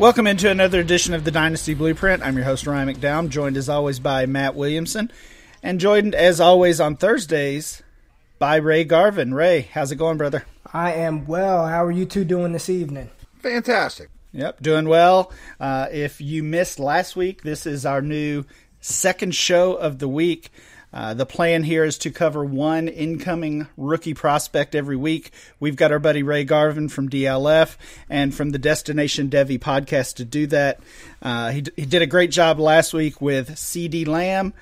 Welcome into another edition of the Dynasty Blueprint. I'm your host, Ryan McDowell, joined as always by Matt Williamson, and joined as always on Thursdays by Ray Garvin. Ray, how's it going, brother? I am well. How are you two doing this evening? Fantastic. Yep, doing well. Uh, if you missed last week, this is our new second show of the week. Uh, the plan here is to cover one incoming rookie prospect every week. We've got our buddy Ray Garvin from DLF and from the Destination Devy podcast to do that. Uh, he, he did a great job last week with CeeDee Lamb.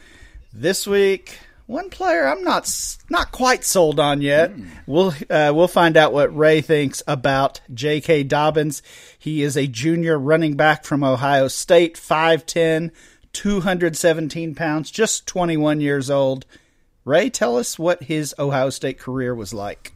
This week, one player I'm not not quite sold on yet. Mm. We'll uh, we'll find out what Ray thinks about J.K. Dobbins. He is a junior running back from Ohio State, 5'10", 217 pounds, just 21 years old. Ray, tell us what his Ohio State career was like.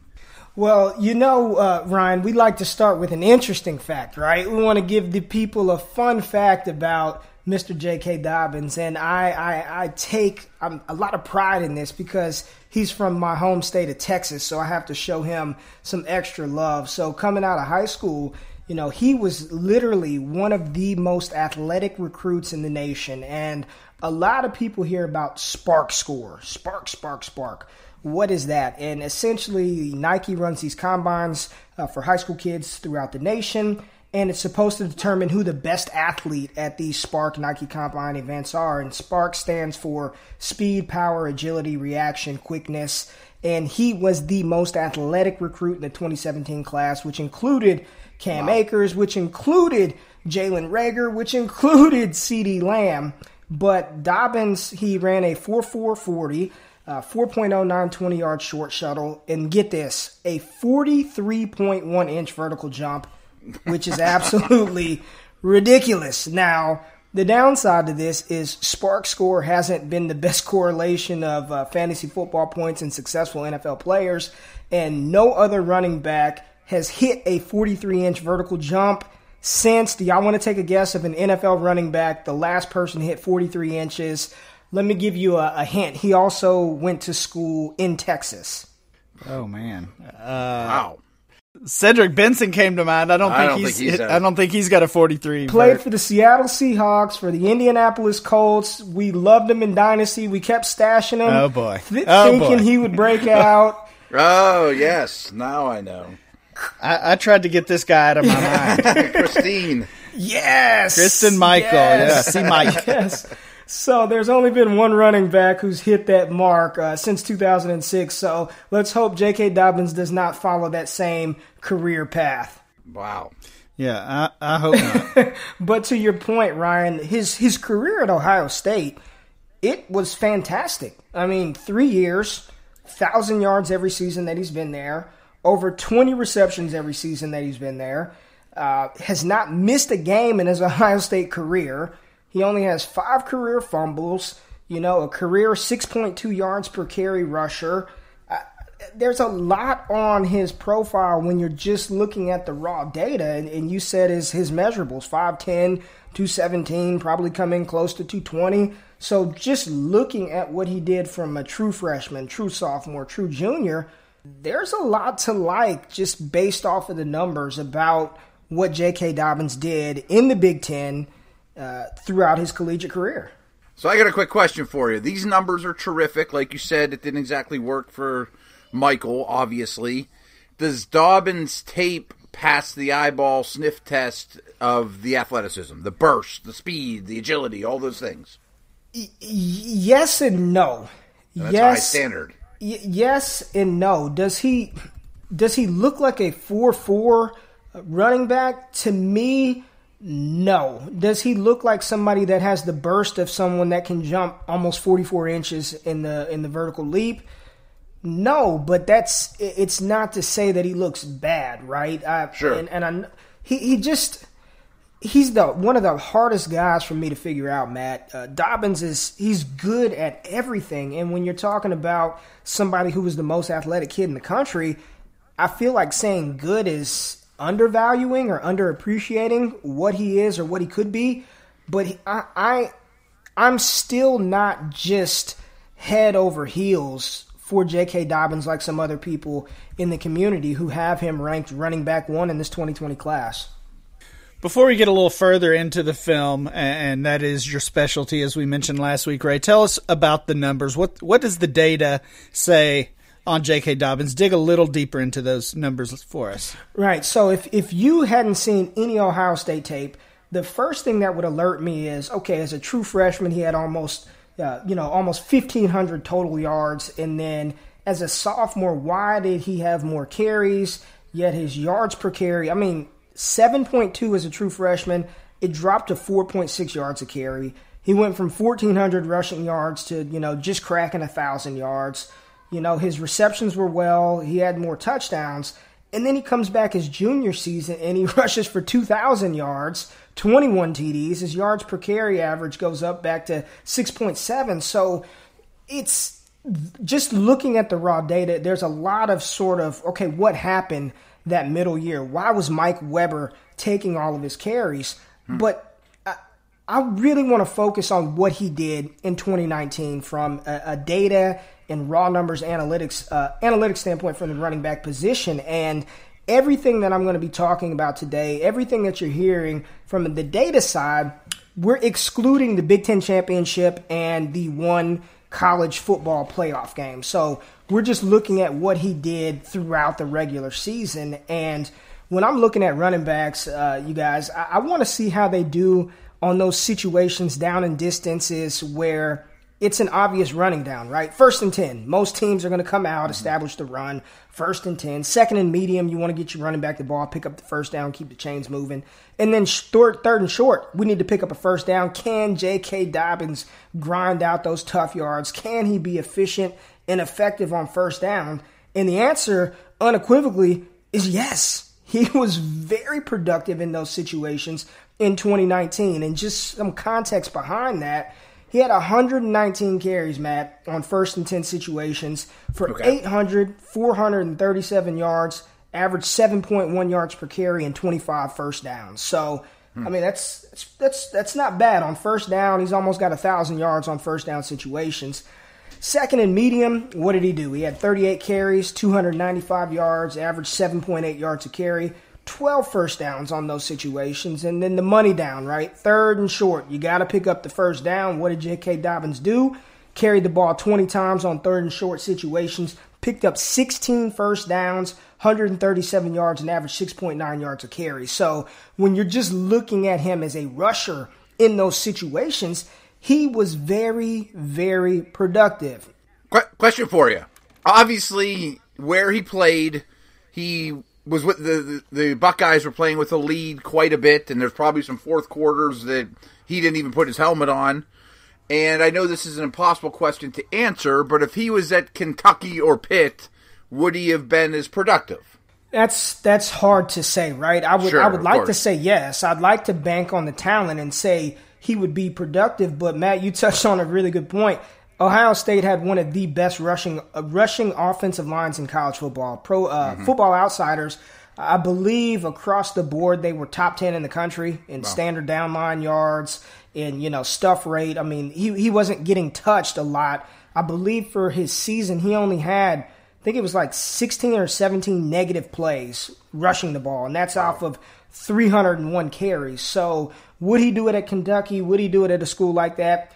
Well, you know, uh, Ryan, we like to start with an interesting fact, right? We want to give the people a fun fact about Mr. J.K. Dobbins, and I, I, I take a lot of pride in this because he's from my home state of Texas, so I have to show him some extra love. So coming out of high school, you know, he was literally one of the most athletic recruits in the nation. And a lot of people hear about SPARQ Score, SPARQ, SPARQ, SPARQ. What is that? And essentially, Nike runs these combines uh, for high school kids throughout the nation. And it's supposed to determine who the best athlete at these SPARQ Nike Combine events are. And SPARQ stands for speed, power, agility, reaction, quickness. And he was the most athletic recruit in the 2017 class, which included Cam wow. Akers, which included Jalen Reagor, which included CeeDee Lamb. But Dobbins, he ran a 4.440, uh, 4.09 20 yard short shuttle, and get this, a 43.1 inch vertical jump, which is absolutely ridiculous. Now, the downside to this is SPARQ Score hasn't been the best correlation of uh, fantasy football points and successful NFL players, and no other running back has hit a 43 inch vertical jump since. Do y'all want to take a guess of an NFL running back? The last person hit 43 inches. Let me give you a, a hint. He also went to school in Texas. Oh man! Uh, wow. Cedric Benson came to mind. I don't think I don't he's. Think he's a, I don't think he's got a 43. Played for the Seattle Seahawks, for the Indianapolis Colts. We loved him in Dynasty. We kept stashing him. Oh boy! Th- oh thinking boy. he would break out. oh yes, now I know. I, I, tried to get this guy out of my mind. Christine. Yes. Christine Michael. Yes. See Mike. Yes. So there's only been one running back who's hit that mark uh, since 2006. So let's hope J.K. Dobbins does not follow that same career path. Wow. Yeah, I, I hope not. but to your point, Ryan, his his career at Ohio State, it was fantastic. I mean, three years, thousand yards every season that he's been there over 20 receptions every season that he's been there. Uh, has not missed a game in his Ohio State career. He only has five career fumbles, you know, a career 6.2 yards per carry rusher. Uh, there's a lot on his profile when you're just looking at the raw data, and, and you said his, his measurables 5'10, 217, probably coming close to 220. So just looking at what he did from a true freshman, true sophomore, true junior – there's a lot to like just based off of the numbers about what J.K. Dobbins did in the Big Ten uh, throughout his collegiate career. So I got a quick question for you. These numbers are terrific. Like you said, it didn't exactly work for Michael, obviously. Does Dobbins' tape pass the eyeball sniff test of the athleticism, the burst, the speed, the agility, all those things? Y- yes and no. That's yes, high standard y- yes and no. Does he does he look like a four four running back? To me, no. Does he look like somebody that has the burst of someone that can jump almost forty four inches in the in the vertical leap? No, but that's it's not to say that he looks bad, right? I, sure. And, and I, he he just he's the one of the hardest guys for me to figure out. Matt uh, Dobbins is he's good at everything, and when you're talking about somebody who was the most athletic kid in the country, I feel like saying good is undervaluing or underappreciating what he is or what he could be. But he, I, I I'm still not just head over heels for J.K. Dobbins like some other people in the community who have him ranked running back one in this 2020 class. Before we get a little further into the film, and that is your specialty, as we mentioned last week, Ray, tell us about the numbers. What what does the data say on J.K. Dobbins? Dig a little deeper into those numbers for us. Right. So if if you hadn't seen any Ohio State tape, the first thing that would alert me is okay, as a true freshman, he had almost uh, you know almost 1,500 total yards, and then as a sophomore, why did he have more carries? Yet his yards per carry, I mean, 7.2 as a true freshman. It dropped to 4.6 yards a carry. He went from 1,400 rushing yards to, you know, just cracking a 1,000 yards. You know, his receptions were well. He had more touchdowns. And then he comes back his junior season and he rushes for 2,000 yards, 21 TDs. His yards per carry average goes up back to 6.7. So it's just looking at the raw data, there's a lot of sort of, okay, what happened that middle year? Why was Mike Weber taking all of his carries? Hmm. But I, I, really want to focus on what he did in 2019 from a, a data and raw numbers analytics uh, analytics standpoint from the running back position and everything that I'm going to be talking about today, everything that you're hearing from the data side, we're excluding the Big Ten championship and the one college football playoff game. So we're just looking at what he did throughout the regular season. And when I'm looking at running backs, uh, you guys, I, I want to see how they do on those situations down in distances where it's an obvious running down, right? First and 10. Most teams are going to come out, establish the run. First and 10. Second and medium, you want to get your running back the ball, pick up the first down, keep the chains moving. And then third, third and short, we need to pick up a first down. Can J.K. Dobbins grind out those tough yards? Can he be efficient and effective on first down? And the answer, unequivocally, is yes. He was very productive in those situations in 2019. And just some context behind that he had 119 carries, Matt, on first and 10 situations for okay. 800, 437 yards, averaged 7.1 yards per carry, and 25 first downs. So, hmm. I mean, that's, that's, that's, that's not bad. On first down, he's almost got a 1,000 yards on first down situations. Second and medium, what did he do? He had 38 carries, 295 yards, average 7.8 yards a carry. 12 first downs on those situations. And then the money down, right? Third and short. You got to pick up the first down. What did J.K. Dobbins do? Carried the ball 20 times on third and short situations. Picked up 16 first downs, 137 yards, and average 6.9 yards a carry. So when you're just looking at him as a rusher in those situations, he was very, very productive. Question for you. Obviously, where he played, he was with the, the, the Buckeyes were playing with a lead quite a bit, and there's probably some fourth quarters that he didn't even put his helmet on. And I know this is an impossible question to answer, but if he was at Kentucky or Pitt, would he have been as productive? That's that's hard to say, right? I would sure, I would like course. to say yes. I'd like to bank on the talent and say he would be productive, but Matt, you touched on a really good point. Ohio State had one of the best rushing uh, rushing offensive lines in college football. Pro uh, mm-hmm. Football Outsiders, I believe across the board they were top ten in the country in wow. standard down line yards, in you know stuff rate. I mean, he he wasn't getting touched a lot. I believe for his season he only had I think it was like 16 or 17 negative plays rushing the ball, and that's wow. off of 301 carries. So would he do it at Kentucky? Would he do it at a school like that?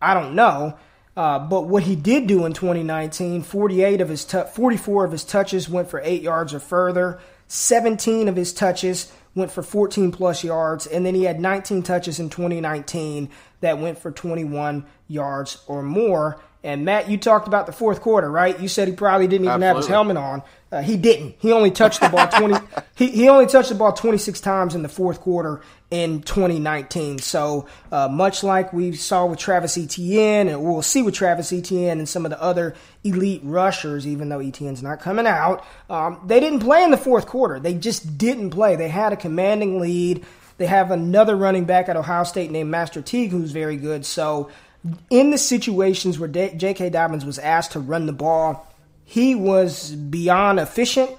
I don't know. Uh, but what he did do in 2019, 48 of his tu- 44 of his touches went for eight yards or further. 17 of his touches went for 14 plus yards, and then he had 19 touches in 2019 that went for 21 yards or more. And Matt, you talked about the fourth quarter, right? You said he probably didn't even Absolutely. have his helmet on. Uh, he didn't. He only touched the ball 20 he, he only touched the ball 26 times in the fourth quarter in 2019. So, uh, much like we saw with Travis Etienne and we'll see with Travis Etienne and some of the other elite rushers even though Etienne's not coming out, um, they didn't play in the fourth quarter. They just didn't play. They had a commanding lead. They have another running back at Ohio State named Master Teague who's very good. So, in the situations where J.K. Dobbins was asked to run the ball, he was beyond efficient,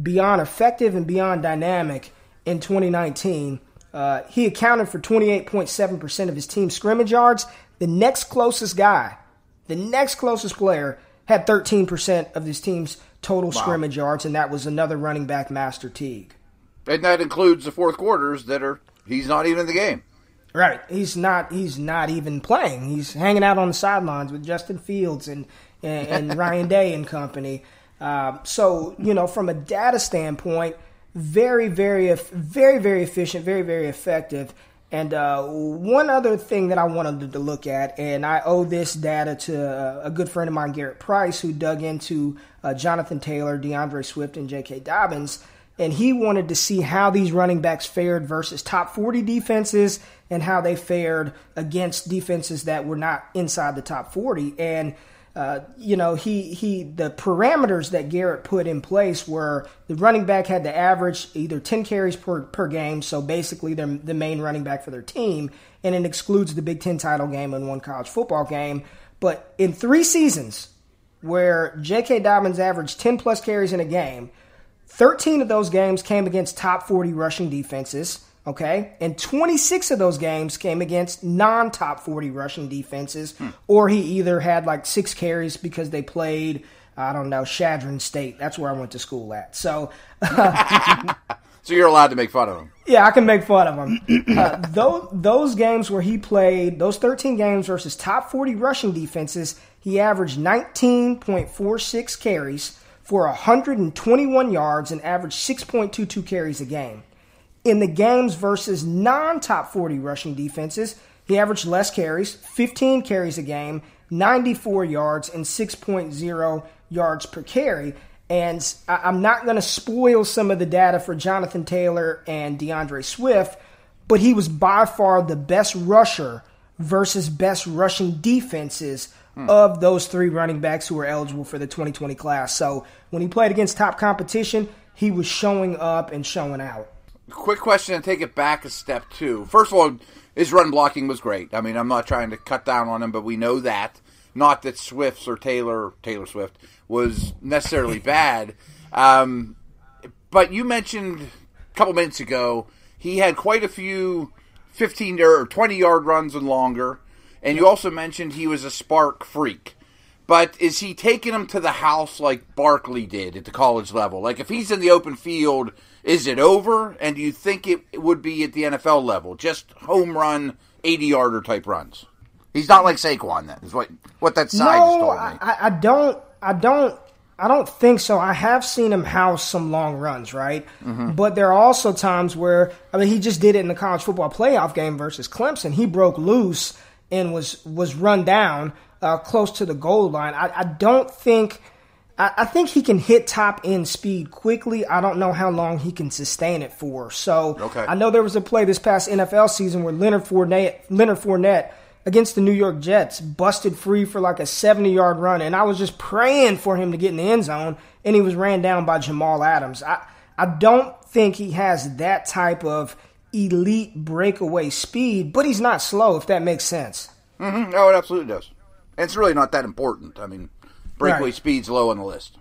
beyond effective, and beyond dynamic in 2019. Uh, he accounted for 28.7% of his team's scrimmage yards. The next closest guy, the next closest player, had 13% of his team's total wow. scrimmage yards, and that was another running back, Master Teague. And that includes the fourth quarters that are he's not even in the game. Right. He's not. He's not even playing. He's hanging out on the sidelines with Justin Fields and and, and Ryan Day and company. Uh, so you know, from a data standpoint, very, very, very, very efficient, very, very effective. And uh, one other thing that I wanted to look at, and I owe this data to a good friend of mine, Garrett Price, who dug into uh, Jonathan Taylor, DeAndre Swift, and J.K. Dobbins. And he wanted to see how these running backs fared versus top 40 defenses and how they fared against defenses that were not inside the top 40. And uh, you know, he he the parameters that Garrett put in place were the running back had to average either 10 carries per, per game, so basically they're the main running back for their team, and it excludes the Big Ten title game and one college football game. But in three seasons where J.K. Dobbins averaged 10 plus carries in a game, 13 of those games came against top 40 rushing defenses. Okay. And 26 of those games came against non top 40 rushing defenses, hmm. or he either had like six carries because they played, I don't know, Chadron State. That's where I went to school at. So. So you're allowed to make fun of him. Yeah, I can make fun of him. uh, those, those games where he played, those 13 games versus top 40 rushing defenses, he averaged 19.46 carries for 121 yards and averaged 6.22 carries a game. In the games versus non top 40 rushing defenses, he averaged less carries, 15 carries a game, 94 yards, and 6.0 yards per carry. And I'm not going to spoil some of the data for Jonathan Taylor and DeAndre Swift, but he was by far the best rusher versus best rushing defenses hmm. of those three running backs who were eligible for the 2020 class. So when he played against top competition, he was showing up and showing out. Quick question and take it back a step too. First of all, his run blocking was great. I mean, I'm not trying to cut down on him, but we know that. Not that Swift's or Taylor Taylor Swift was necessarily bad. Um, but you mentioned a couple minutes ago he had quite a few 15 or 20 yard runs and longer, and you also mentioned he was a SPARQ freak. But is he taking him to the house like Barkley did at the college level? Like if he's in the open field is it over? And do you think it would be at the NFL level? Just home run, 80 yarder type runs? He's not like Saquon, then, is what, what that side no, told me. I, I don't, I don't, I don't think so. I have seen him house some long runs, right? Mm-hmm. But there are also times where, I mean, he just did it in the college football playoff game versus Clemson. He broke loose and was was run down uh, close to the goal line. I, I don't think I, I think he can hit top end speed quickly. I don't know how long he can sustain it for. So okay. I know there was a play this past NFL season where Leonard Fournette, Leonard Fournette against the New York Jets busted free for like a 70 yard run, and I was just praying for him to get in the end zone, and he was ran down by Jamal Adams. I I don't think he has that type of elite breakaway speed, but he's not slow. If that makes sense. Mm-hmm. No, it absolutely does. And it's really not that important. I mean, breakaway right. speed's low on the list.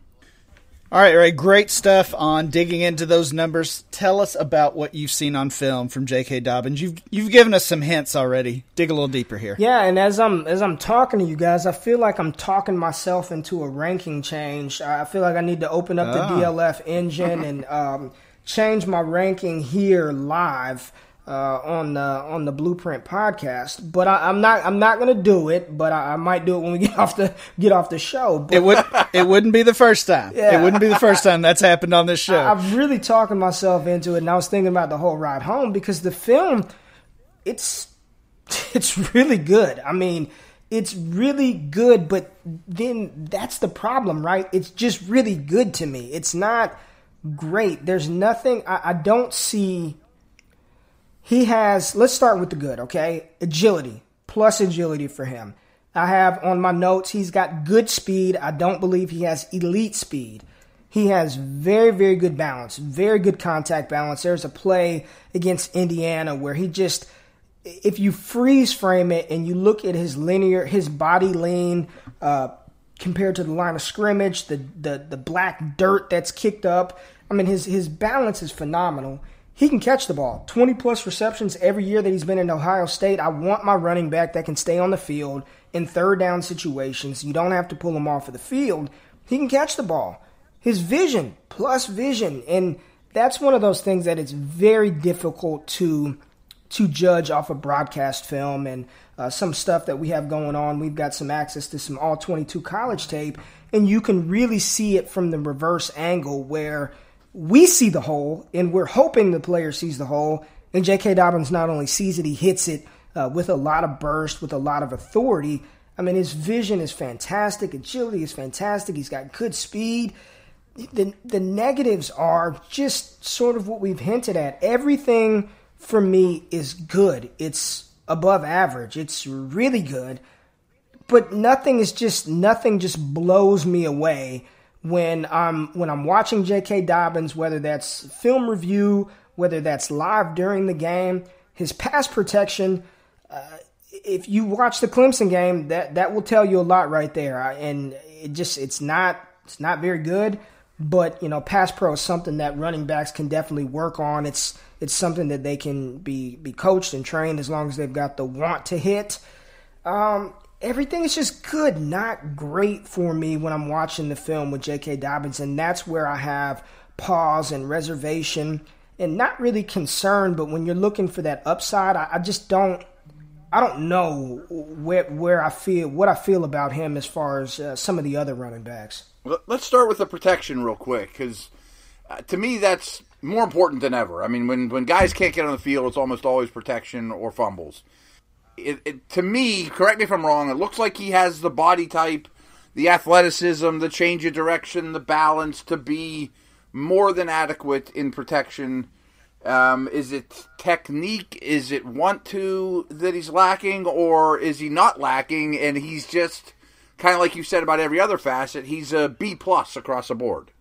All right, all right, great stuff on digging into those numbers. Tell us about what you've seen on film from J.K. Dobbins. You've you've given us some hints already. Dig a little deeper here. Yeah, and as I'm as I'm talking to you guys, I feel like I'm talking myself into a ranking change. I feel like I need to open up the ah. DLF engine and um, change my ranking here live uh, on the on the Blueprint podcast. But I, am not I'm not gonna do it. But I, I, might do it when we get off the get off the show. But, it would it wouldn't be the first time. Yeah, it wouldn't be the first time that's happened on this show. I, I'm really talking myself into it, and I was thinking about the whole ride home because the film, it's it's really good. I mean. It's really good, but then that's the problem, right? It's just really good to me. It's not great. There's nothing I, I don't see he has, let's start with the good, okay? Agility, plus agility for him. I have on my notes, he's got good speed. I don't believe he has elite speed. He has very, very good balance, very good contact balance. There's a play against Indiana where he just, if you freeze frame it and you look at his linear, his body lean, uh, compared to the line of scrimmage, the, the the black dirt that's kicked up. I mean, his his balance is phenomenal he can catch the ball. 20 plus receptions every year that he's been in Ohio State. I want my running back that can stay on the field in third down situations. You don't have to pull him off of the field. He can catch the ball. His vision plus vision, and that's one of those things that it's very difficult to to judge off of broadcast film and uh, some stuff that we have going on. We've got some access to some all 22 college tape, and you can really see it from the reverse angle where we see the hole and we're hoping the player sees the hole. And J.K. Dobbins not only sees it, he hits it uh, with a lot of burst, with a lot of authority. I mean, his vision is fantastic, agility is fantastic. He's got good speed. The the negatives are just sort of what we've hinted at. Everything for me is good. It's above average. It's really good. But nothing is just nothing just blows me away when I'm when I'm watching J.K. Dobbins, whether that's film review, whether that's live during the game. His pass protection. Uh, if you watch the Clemson game, that that will tell you a lot right there. And it just it's not it's not very good. But you know, pass pro is something that running backs can definitely work on. It's it's something that they can be be coached and trained as long as they've got the want to hit. Um, everything is just good, not great for me when I'm watching the film with J.K. Dobbins, and that's where I have pause and reservation, and not really concern. But when you're looking for that upside, I, I just don't. I don't know where where I feel what I feel about him as far as uh, some of the other running backs. Let's start with the protection real quick because uh, to me that's more important than ever. I mean, when when guys can't get on the field, it's almost always protection or fumbles. It, it, to me, correct me if I'm wrong. It looks like he has the body type, the athleticism, the change of direction, the balance to be more than adequate in protection. Um, is it technique? Is it want to that he's lacking, or is he not lacking and he's just kind of like you said about every other facet? He's a B plus across the board.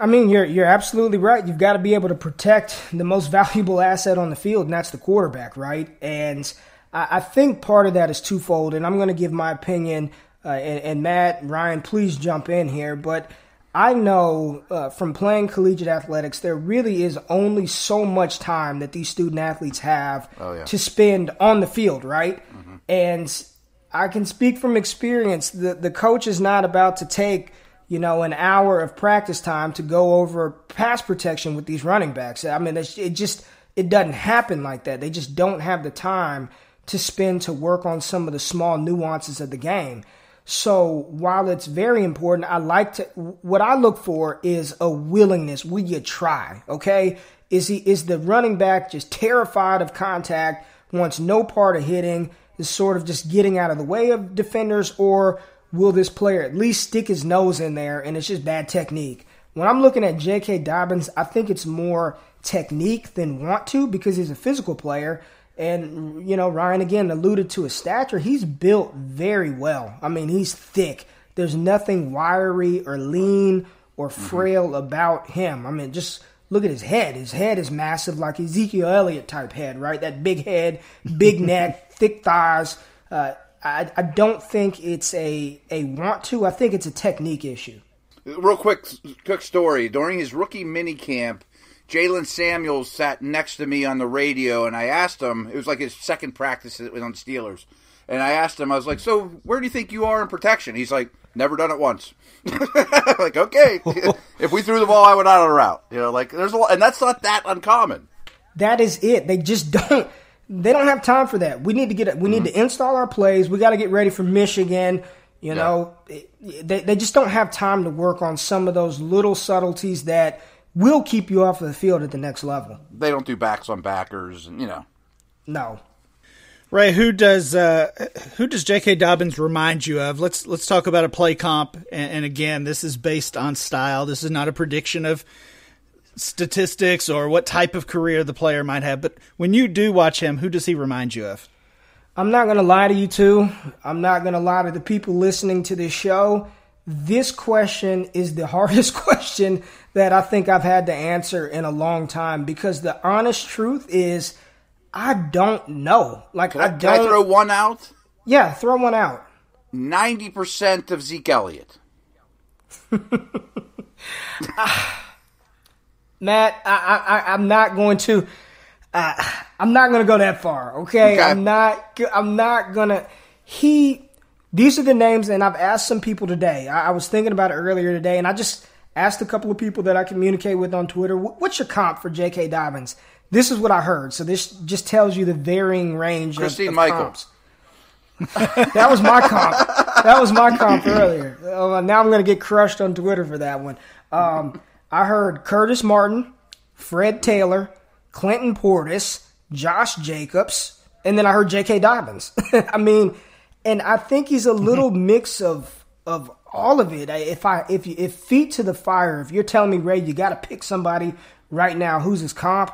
I mean, you're you're absolutely right. You've got to be able to protect the most valuable asset on the field, and that's the quarterback, right? And I, I think part of that is twofold, and I'm going to give my opinion. Uh, and, and, Matt, Ryan, please jump in here. But I know uh, from playing collegiate athletics, there really is only so much time that these student athletes have oh, yeah. to spend on the field, right? Mm-hmm. And I can speak from experience. The the coach is not about to take you know, an hour of practice time to go over pass protection with these running backs. I mean, it just it doesn't happen like that. They just don't have the time to spend to work on some of the small nuances of the game. So while it's very important, I like to what I look for is a willingness. Will you try? Okay, is he is the running back just terrified of contact, wants no part of hitting, is sort of just getting out of the way of defenders, or will this player at least stick his nose in there and it's just bad technique? When I'm looking at J.K. Dobbins, I think it's more technique than want to because he's a physical player. And, you know, Ryan again alluded to his stature. He's built very well. I mean, he's thick. There's nothing wiry or lean or mm-hmm. frail mm-hmm. about him. I mean, just look at his head. His head is massive, like Ezekiel Elliott type head, right? That big head, big neck, thick thighs. Uh, I, I don't think it's a, a want to. I think it's a technique issue. Real quick, quick story. During his rookie mini camp, Jaylen Samuels sat next to me on the radio, and I asked him. It was like his second practice on Steelers, and I asked him. I was like, "So, where do you think you are in protection?" He's like, "Never done it once." like, okay, if we threw the ball, I would out of the route. You know, like there's a lot, and that's not that uncommon. That is it. They just don't. They don't have time for that. We need to get. We need mm-hmm. to install our plays. We got to get ready for Michigan. You know, yeah. they they just don't have time to work on some of those little subtleties that will keep you off of the field at the next level. They don't do backs on backers, and you know. No. Ray, who does uh, who does J.K. Dobbins remind you of? Let's let's talk about a play comp, and, and again, this is based on style. This is not a prediction of statistics or what type of career the player might have. But when you do watch him, who does he remind you of? I'm not going to lie to you two. I'm not going to lie to the people listening to this show. This question is the hardest question that I think I've had to answer in a long time because the honest truth is I don't know. Like can I, I don't. Can I throw one out? Yeah, throw one out. Ninety percent of Zeke Elliott. Matt, I, I, I'm not going to. Uh, I'm not going to go that far. Okay? okay, I'm not. I'm not gonna. He these are the names, and I've asked some people today. I, I, was thinking about it earlier today, and I just asked a couple of people that I communicate with on Twitter, what's your comp for J.K. Dobbins? This is what I heard. So this just tells you the varying range Christine of, of Michaels. that was my comp. That was my comp earlier. Uh, now I'm going to get crushed on Twitter for that one. Um, I heard Curtis Martin, Fred Taylor, Clinton Portis, Josh Jacobs, and then I heard J.K. Dobbins. I mean, and I think he's a little mix of of all of it. If I if you, if feet to the fire, if you're telling me Ray, you got to pick somebody right now who's his comp.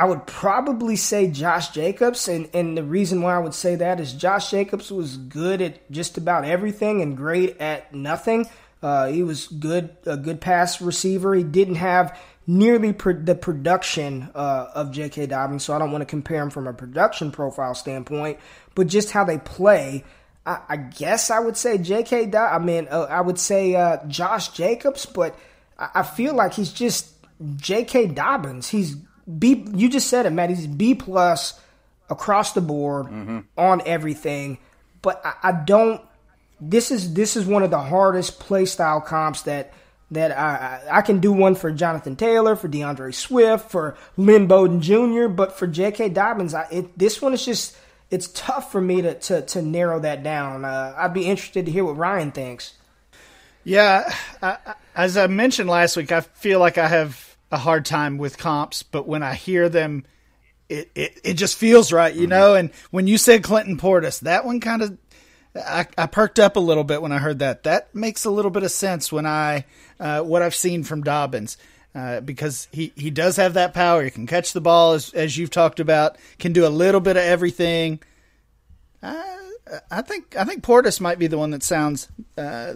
I would probably say Josh Jacobs, and, and the reason why I would say that is Josh Jacobs was good at just about everything and great at nothing. Uh, he was good, a good pass receiver. He didn't have nearly the production uh, of J.K. Dobbins, so I don't want to compare him from a production profile standpoint, but just how they play. I, I guess I would say J.K. Dobbins. I mean, uh, I would say uh, Josh Jacobs, but I, I feel like he's just J.K. Dobbins. He's B. You just said it, Matt. He's B plus across the board mm-hmm. on everything. But I, I, don't. This is this is one of the hardest play style comps that that I I can do one for Jonathan Taylor, for DeAndre Swift, for Lynn Bowden Jr. But for J.K. Dobbins, I, it, this one is just it's tough for me to to, to narrow that down. Uh, I'd be interested to hear what Ryan thinks. Yeah, I, as I mentioned last week, I feel like I have a hard time with comps, but when I hear them, it, it, it just feels right, you mm-hmm. know? And when you said Clinton Portis, that one kind of, I, I, perked up a little bit when I heard that. That makes a little bit of sense when I, uh, what I've seen from Dobbins. Uh, because he, he does have that power. He can catch the ball, as, as you've talked about, can do a little bit of everything. Uh, I think I think Portis might be the one that sounds uh,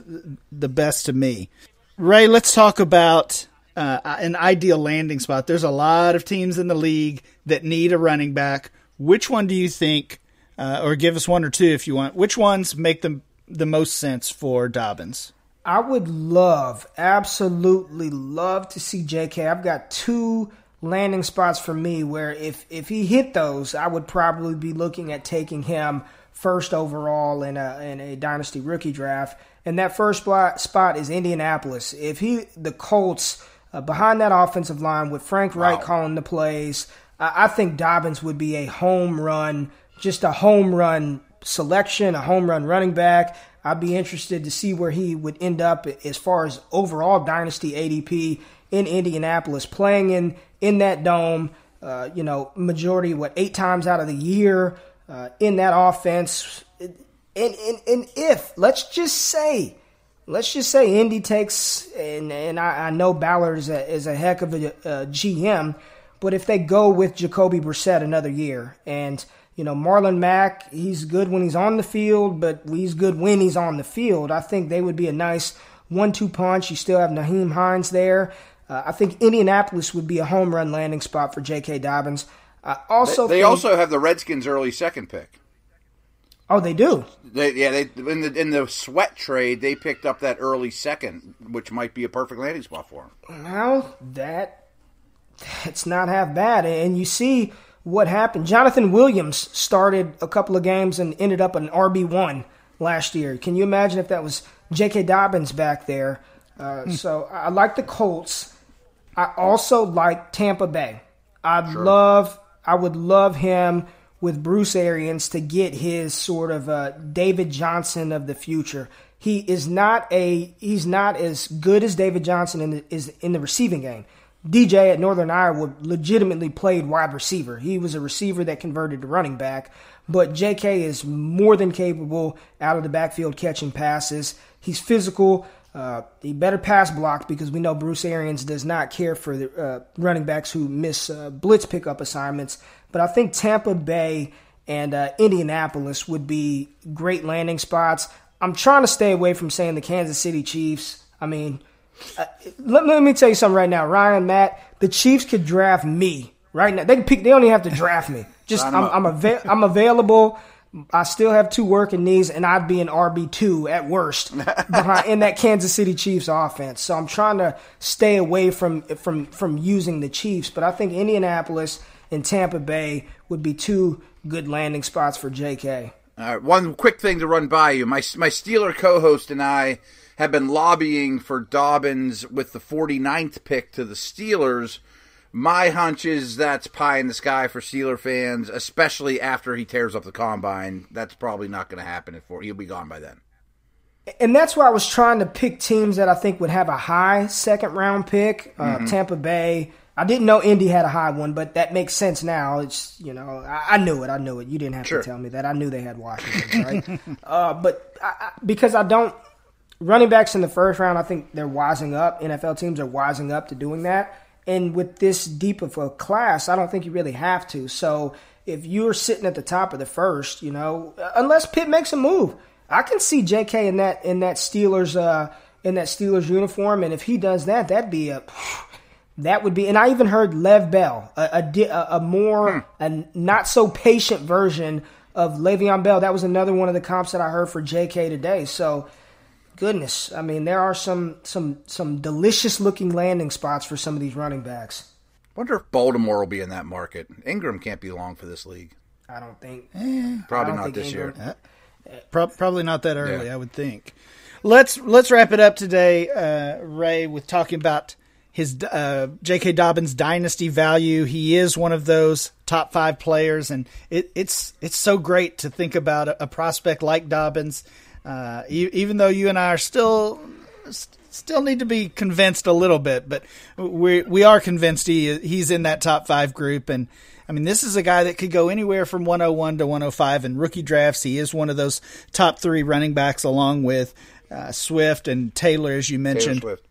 the best to me. Ray, let's talk about uh, an ideal landing spot. There's a lot of teams in the league that need a running back. Which one do you think, uh, or give us one or two if you want, which ones make the, the most sense for Dobbins? I would love, absolutely love to see JK. I've got two landing spots for me where if, if he hit those, I would probably be looking at taking him first overall in a, in a dynasty rookie draft. And that first spot is Indianapolis. If he, the Colts, uh, behind that offensive line with Frank Reich wow. calling the plays. Uh, I think Dobbins would be a home run, just a home run selection, a home run running back. I'd be interested to see where he would end up as far as overall dynasty ADP in Indianapolis, playing in in that dome. Uh, you know, majority what eight times out of the year uh, in that offense. And, and and if let's just say let's just say Indy takes, and, and I, I know Ballard is a, is a heck of a, a, GM, but if they go with Jacoby Brissett another year, and you know Marlon Mack, he's good when he's on the field, but he's good when he's on the field. I think they would be a nice one-two punch. You still have Nyheim Hines there. Uh, I think Indianapolis would be a home run landing spot for J.K. Dobbins. I also, they, they think, also have the Redskins' early second pick. Oh, they do. They, yeah, they in the in the sweat trade they picked up that early second, which might be a perfect landing spot for him. Well, that that's not half bad, and you see what happened. Jonathan Williams started a couple of games and ended up an RB one last year. Can you imagine if that was J.K. Dobbins back there? Uh, hmm. So I like the Colts. I also like Tampa Bay. I'd sure. love, I would love him with Bruce Arians to get his sort of uh, David Johnson of the future. He is not a he's not as good as David Johnson in the, is in the receiving game. DJ at Northern Iowa legitimately played wide receiver. He was a receiver that converted to running back, but JK is more than capable out of the backfield catching passes. He's physical. Uh, he better pass block because we know Bruce Arians does not care for the uh, running backs who miss uh, blitz pickup assignments. But I think Tampa Bay and uh, Indianapolis would be great landing spots. I'm trying to stay away from saying the Kansas City Chiefs. I mean, uh, let, let, me tell you something right now, Ryan, Matt. The Chiefs could draft me right now. They can pick. They don't even have to draft me. Just I'm I'm, av- I'm available. I still have two working knees, and I'd be an RB two at worst behind in that Kansas City Chiefs offense. So I'm trying to stay away from from from using the Chiefs. But I think Indianapolis and Tampa Bay would be two good landing spots for JK. All right, one quick thing to run by you. My my Steeler co-host and I have been lobbying for Dobbins with the 49th pick to the Steelers. My hunch is that's pie in the sky for Steeler fans, especially after he tears up the combine. That's probably not going to happen. For he'll be gone by then. And that's why I was trying to pick teams that I think would have a high second round pick. Uh, Mm-hmm. Tampa Bay. I didn't know Indy had a high one, but that makes sense now. It's you know I, I knew it. I knew it. You didn't have Sure. to tell me that. I knew they had Washington, right? uh, but I, I, because I don't running backs in the first round, I think they're wising up. NFL teams are wising up to doing that. And with this deep of a class, I don't think you really have to. So if you're sitting at the top of the first, you know, unless Pitt makes a move, I can see J.K. in that in that Steelers uh, in that Steelers uniform. And if he does that, that'd be a that would be. And I even heard Lev Bell, a a, a, a more hmm. a not so patient version of Le'Veon Bell. That was another one of the comps that I heard for J.K. today. So goodness, I mean, there are some some some delicious looking landing spots for some of these running backs. Wonder if Baltimore will be in that market. Ingram can't be long for this league. I don't think. Eh, probably don't not think this Ingram- eh, eh, year. Pro- probably not that early, Yeah. I would think. Let's let's wrap it up today, uh, Ray, with talking about his uh, J.K. Dobbins dynasty value. He is one of those top five players, and it, it's it's so great to think about a, a prospect like Dobbins. Uh, e- even though you and I are still st- still need to be convinced a little bit, but we we are convinced he he's in that top five group, and I mean this is a guy that could go anywhere from 101 to 105 in rookie drafts. He is one of those top three running backs, along with uh, Swift and Taylor, as you Taylor mentioned. Swift.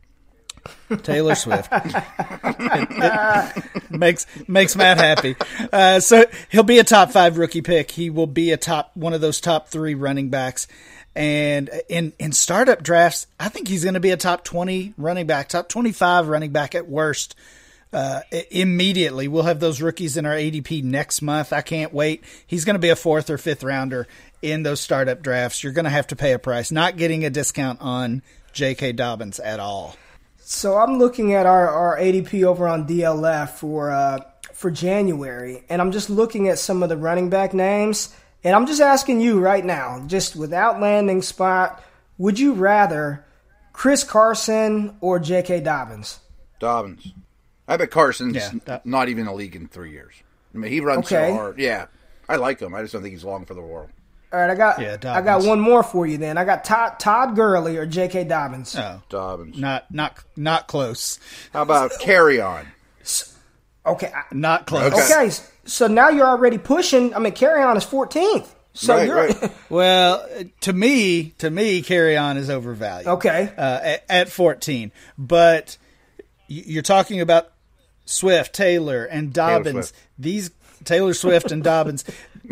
Taylor Swift. Makes makes Matt happy. Uh, so he'll be a top five rookie pick. He will be a top one of those top three running backs. And in in startup drafts, I think he's going to be a top twenty running back, top twenty five running back at worst. Uh, immediately, we'll have those rookies in our ADP next month. I can't wait. He's going to be a fourth or fifth rounder in those startup drafts. You're going to have to pay a price. Not getting a discount on J.K. Dobbins at all. So I'm looking at our, our ADP over on DLF for uh, for January, and I'm just looking at some of the running back names, and I'm just asking you right now, just without landing spot, would you rather Chris Carson or J.K. Dobbins? Dobbins. I bet Carson's Yeah, that- not even in the league in three years. I mean, he runs Okay. so hard. Yeah, I like him. I just don't think he's long for the world. All right, I got Yeah, I got one more for you. Then I got Todd Todd Gurley or J.K. Dobbins. Oh, Dobbins. not not not close. How about Kerryon? Okay, I, Not close. okay. So now you're already pushing. I mean, Kerryon is 14th. So Right, you're right. Well, to me, to me, Kerryon is overvalued. okay. uh, at, at 14. But you're talking about Swift, Taylor, and Dobbins. Swift. These Taylor Swift and Dobbins.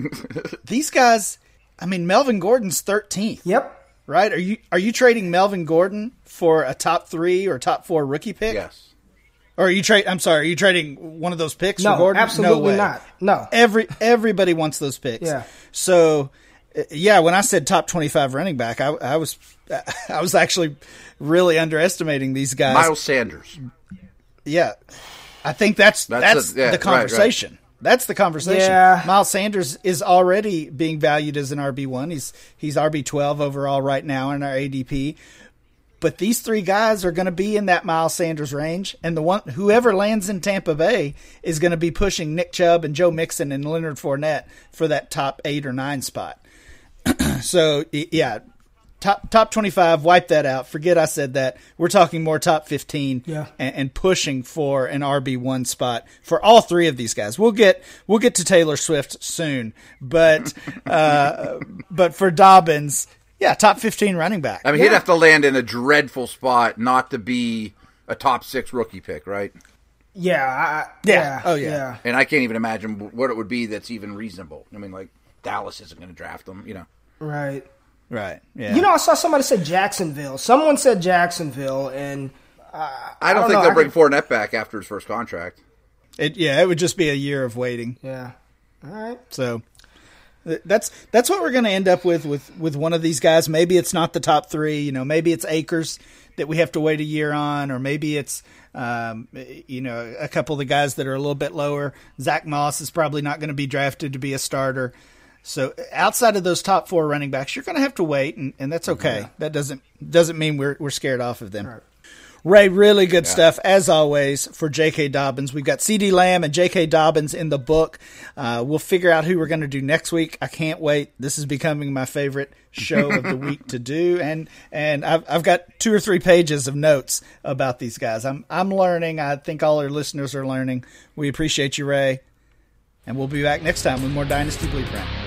these guys. I mean, Melvin Gordon's 13th, Yep. right? Are you are you trading Melvin Gordon for a top three or top four rookie pick? Yes. Or are you trade? I'm sorry. Are you trading one of those picks No, for Gordon? absolutely way. not. No. Every everybody wants those picks. Yeah. So, yeah, when I said top 25 running back, I, I was I was actually really underestimating these guys. Miles Sanders. Yeah, I think that's that's, That's a- yeah, the right, right. conversation. That's the conversation. Yeah. Miles Sanders is already being valued as an RB one. He's he's RB twelve overall right now in our ADP. But these three guys are going to be in that Miles Sanders range, and the one whoever lands in Tampa Bay is going to be pushing Nick Chubb and Joe Mixon and Leonard Fournette for that top eight or nine spot. so yeah, top top twenty five. Wipe that out. Forget I said that. We're talking more top fifteen. Yeah. and, and pushing for an RB one spot for all three of these guys. We'll get we'll get to Taylor Swift soon, but uh, but for Dobbins, yeah, top fifteen running back. I mean, he'd have to land in a dreadful spot not to be a top six rookie pick, right? Yeah. I, Yeah. yeah. Oh, yeah. And I can't even imagine what it would be that's even reasonable. I mean, like Dallas isn't going to draft him, you know. Right. Right. Yeah. You know, I saw somebody said Jacksonville. Someone said Jacksonville, and I don't, I don't think know, they'll I bring can- Fournette back after his first contract. it, yeah, it would just be a year of waiting. yeah. All right. So th- that's that's what we're going to end up with with with one of these guys. Maybe it's not the top three. You know, maybe it's Akers that we have to wait a year on, or maybe it's um, you know a couple of the guys that are a little bit lower. Zach Moss is probably not going to be drafted to be a starter. So outside of those top four running backs, you're going to have to wait, and, and that's okay. That doesn't doesn't mean we're we're scared off of them. Right. Ray, really good stuff as always for J.K. Dobbins. We've got CeeDee Lamb and J.K. Dobbins in the book. Uh, we'll figure out who we're going to do next week. I can't wait. This is becoming my favorite show of the week to do, and and I've I've got two or three pages of notes about these guys. I'm I'm learning. I think all our listeners are learning. We appreciate you, Ray, and we'll be back next time with more Dynasty Blueprint.